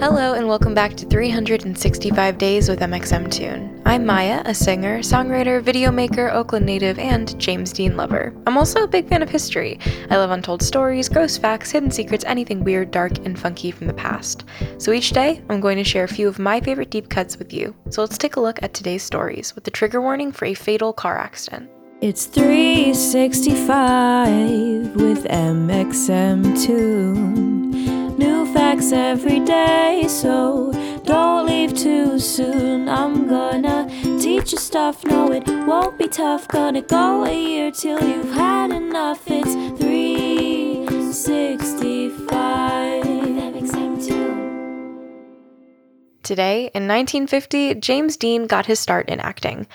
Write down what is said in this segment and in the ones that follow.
Hello, and welcome back to 365 Days with mxmtoon. I'm Maya, a singer, songwriter, video maker, Oakland native, and James Dean lover. I'm also a big fan of history. I love untold stories, gross facts, hidden secrets, anything weird, dark, and funky from the past. So each day, I'm going to share a few of my favorite deep cuts with you. So let's take a look at today's stories with the trigger warning for a fatal car accident. It's 365 with mxmtoon. New facts every day, so don't leave too soon. I'm gonna teach you stuff, no, it won't be tough. Gonna go a year till you've had enough. It's 365. Today, in 1950, James Dean got his start in acting.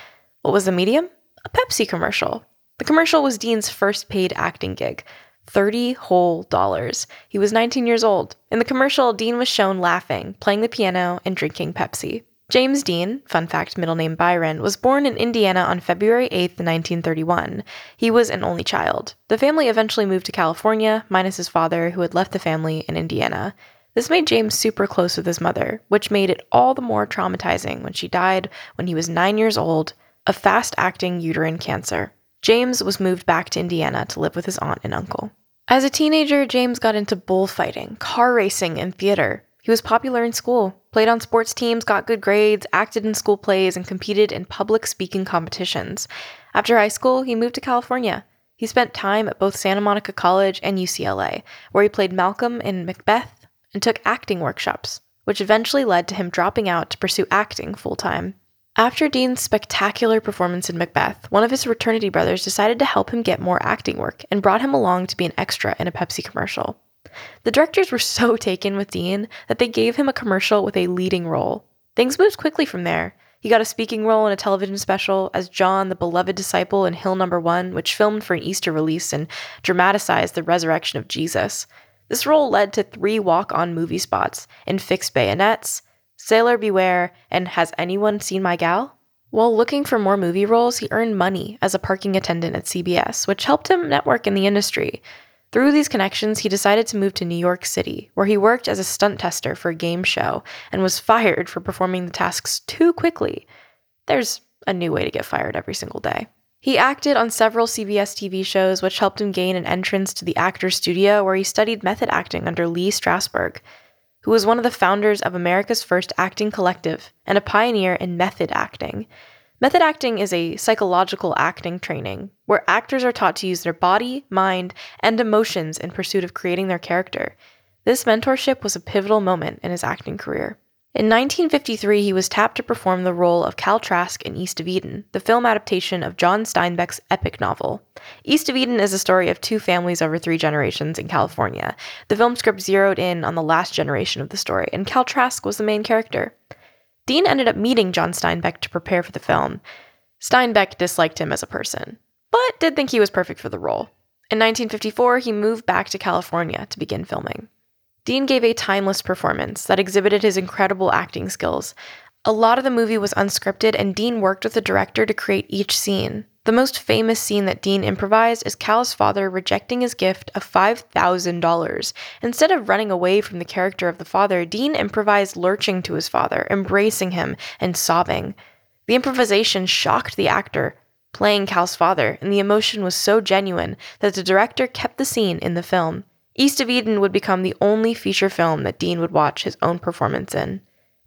What was the medium? A Pepsi commercial. The commercial was Dean's first paid acting gig. 30 whole dollars. He was 19 years old. In the commercial, Dean was shown laughing, playing the piano, and drinking Pepsi. James Dean, fun fact, middle name Byron, was born in Indiana on February 8, 1931. He was an only child. The family eventually moved to California, minus his father, who had left the family in Indiana. This made James super close with his mother, which made it all the more traumatizing when she died when he was nine years old of fast acting uterine cancer. James was moved back to Indiana to live with his aunt and uncle. As a teenager, James got into bullfighting, car racing, and theater. He was popular in school, played on sports teams, got good grades, acted in school plays, and competed in public speaking competitions. After high school, he moved to California. He spent time at both Santa Monica College and UCLA, where he played Malcolm in Macbeth and took acting workshops, which eventually led to him dropping out to pursue acting full time. After Dean's spectacular performance in Macbeth, one of his fraternity brothers decided to help him get more acting work and brought him along to be an extra in a Pepsi commercial. The directors were so taken with Dean that they gave him a commercial with a leading role. Things moved quickly from there. He got a speaking role in a television special as John, the beloved disciple in Hill Number One, which filmed for an Easter release and dramatized the resurrection of Jesus. This role led to three walk on movie spots in Fixed Bayonets, Sailor Beware, and Has Anyone Seen My Gal? While looking for more movie roles, he earned money as a parking attendant at CBS, which helped him network in the industry. Through these connections, he decided to move to New York City, where he worked as a stunt tester for a game show and was fired for performing the tasks too quickly. There's a new way to get fired every single day. He acted on several CBS TV shows, which helped him gain an entrance to the Actors Studio, where he studied method acting under Lee Strasberg who was one of the founders of America's first acting collective and a pioneer in method acting. Method acting is a psychological acting training where actors are taught to use their body, mind, and emotions in pursuit of creating their character. This mentorship was a pivotal moment in his acting career. In 1953, he was tapped to perform the role of Cal Trask in East of Eden, the film adaptation of John Steinbeck's epic novel. East of Eden is a story of two families over three generations in California. The film script zeroed in on the last generation of the story, and Cal Trask was the main character. Dean ended up meeting John Steinbeck to prepare for the film. Steinbeck disliked him as a person, but did think he was perfect for the role. In 1954, he moved back to California to begin filming. Dean gave a timeless performance that exhibited his incredible acting skills. A lot of the movie was unscripted, and Dean worked with the director to create each scene. The most famous scene that Dean improvised is Cal's father rejecting his gift of $5,000. Instead of running away from the character of the father, Dean improvised lurching to his father, embracing him, and sobbing. The improvisation shocked the actor playing Cal's father, and the emotion was so genuine that the director kept the scene in the film. East of Eden would become the only feature film that Dean would watch his own performance in.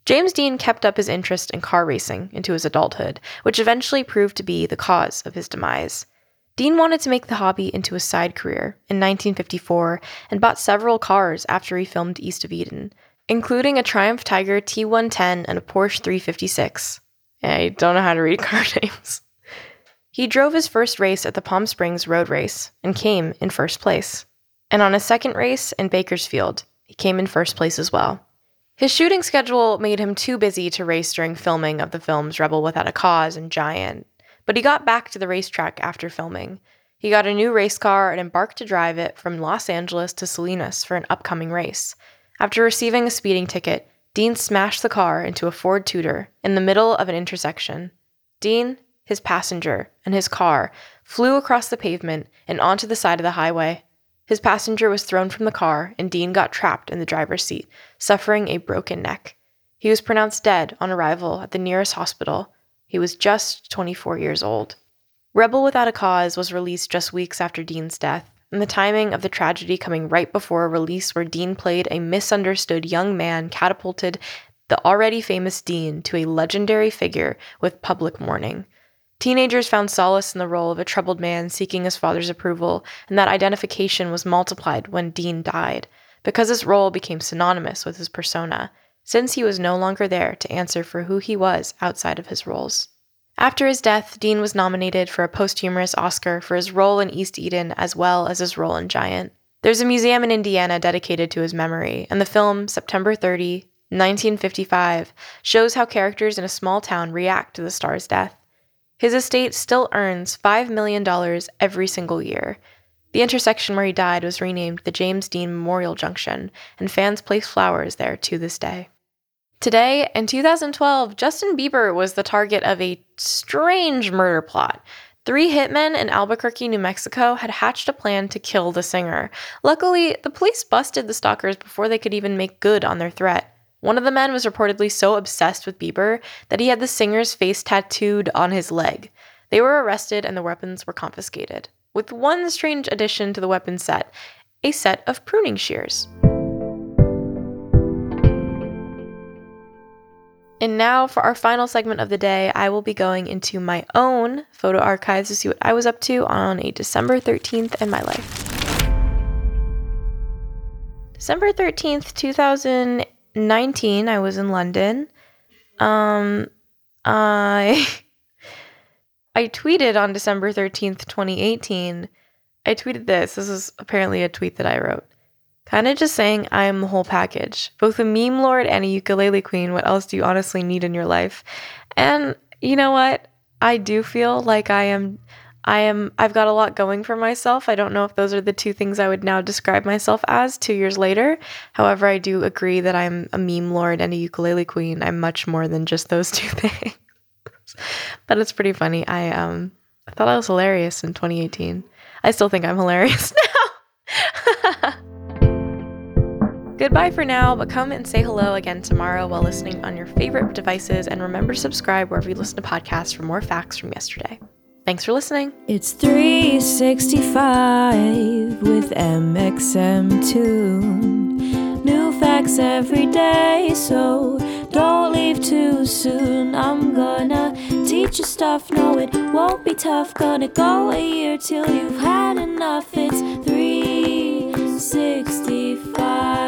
James Dean kept up his interest in car racing into his adulthood, which eventually proved to be the cause of his demise. Dean wanted to make the hobby into a side career in 1954 and bought several cars after he filmed East of Eden, including a Triumph Tiger T110 and a Porsche 356. I don't know how to read car names. He drove his first race at the Palm Springs Road Race and came in first place and on his second race in Bakersfield, he came in first place as well. His shooting schedule made him too busy to race during filming of the films Rebel Without a Cause and Giant, but he got back to the racetrack after filming. He got a new race car and embarked to drive it from Los Angeles to Salinas for an upcoming race. After receiving a speeding ticket, Dean smashed the car into a Ford Tudor in the middle of an intersection. Dean, his passenger, and his car flew across the pavement and onto the side of the highway. His passenger was thrown from the car, and Dean got trapped in the driver's seat, suffering a broken neck. He was pronounced dead on arrival at the nearest hospital. He was just 24 years old. Rebel Without a Cause was released just weeks after Dean's death, and the timing of the tragedy coming right before a release where Dean played a misunderstood young man catapulted the already famous Dean to a legendary figure with public mourning. Teenagers found solace in the role of a troubled man seeking his father's approval, and that identification was multiplied when Dean died, because his role became synonymous with his persona, since he was no longer there to answer for who he was outside of his roles. After his death, Dean was nominated for a posthumous Oscar for his role in East Eden as well as his role in Giant. There's a museum in Indiana dedicated to his memory, and the film, September 30, 1955, shows how characters in a small town react to the star's death. His estate still earns $5 million every single year. The intersection where he died was renamed the James Dean Memorial Junction, and fans place flowers there to this day. Today, in 2012, Justin Bieber was the target of a strange murder plot. Three hitmen in Albuquerque, New Mexico had hatched a plan to kill the singer. Luckily, the police busted the stalkers before they could even make good on their threat. One of the men was reportedly so obsessed with Bieber that he had the singer's face tattooed on his leg. They were arrested and the weapons were confiscated, with one strange addition to the weapon set a set of pruning shears. And now, for our final segment of the day, I will be going into my own photo archives to see what I was up to on a December 13th in my life. December 13th, 2000. 19, I was in London. Um, I I tweeted on December 13th, 2018. I tweeted this. This is apparently a tweet that I wrote. Kind of just saying I am the whole package, both a meme lord and a ukulele queen. What else do you honestly need in your life? And you know what? I do feel like I am I am I've got a lot going for myself. I don't know if those are the two things I would now describe myself as 2 years later. However, I do agree that I'm a meme lord and a ukulele queen. I'm much more than just those two things. but it's pretty funny. I um I thought I was hilarious in 2018. I still think I'm hilarious now. Goodbye for now, but come and say hello again tomorrow while listening on your favorite devices and remember to subscribe wherever you listen to podcasts for more facts from yesterday. Thanks for listening. It's 365 with mxmtoon. New facts every day, so don't leave too soon. I'm gonna teach you stuff, no, it won't be tough. Gonna go a year till you've had enough. It's 365.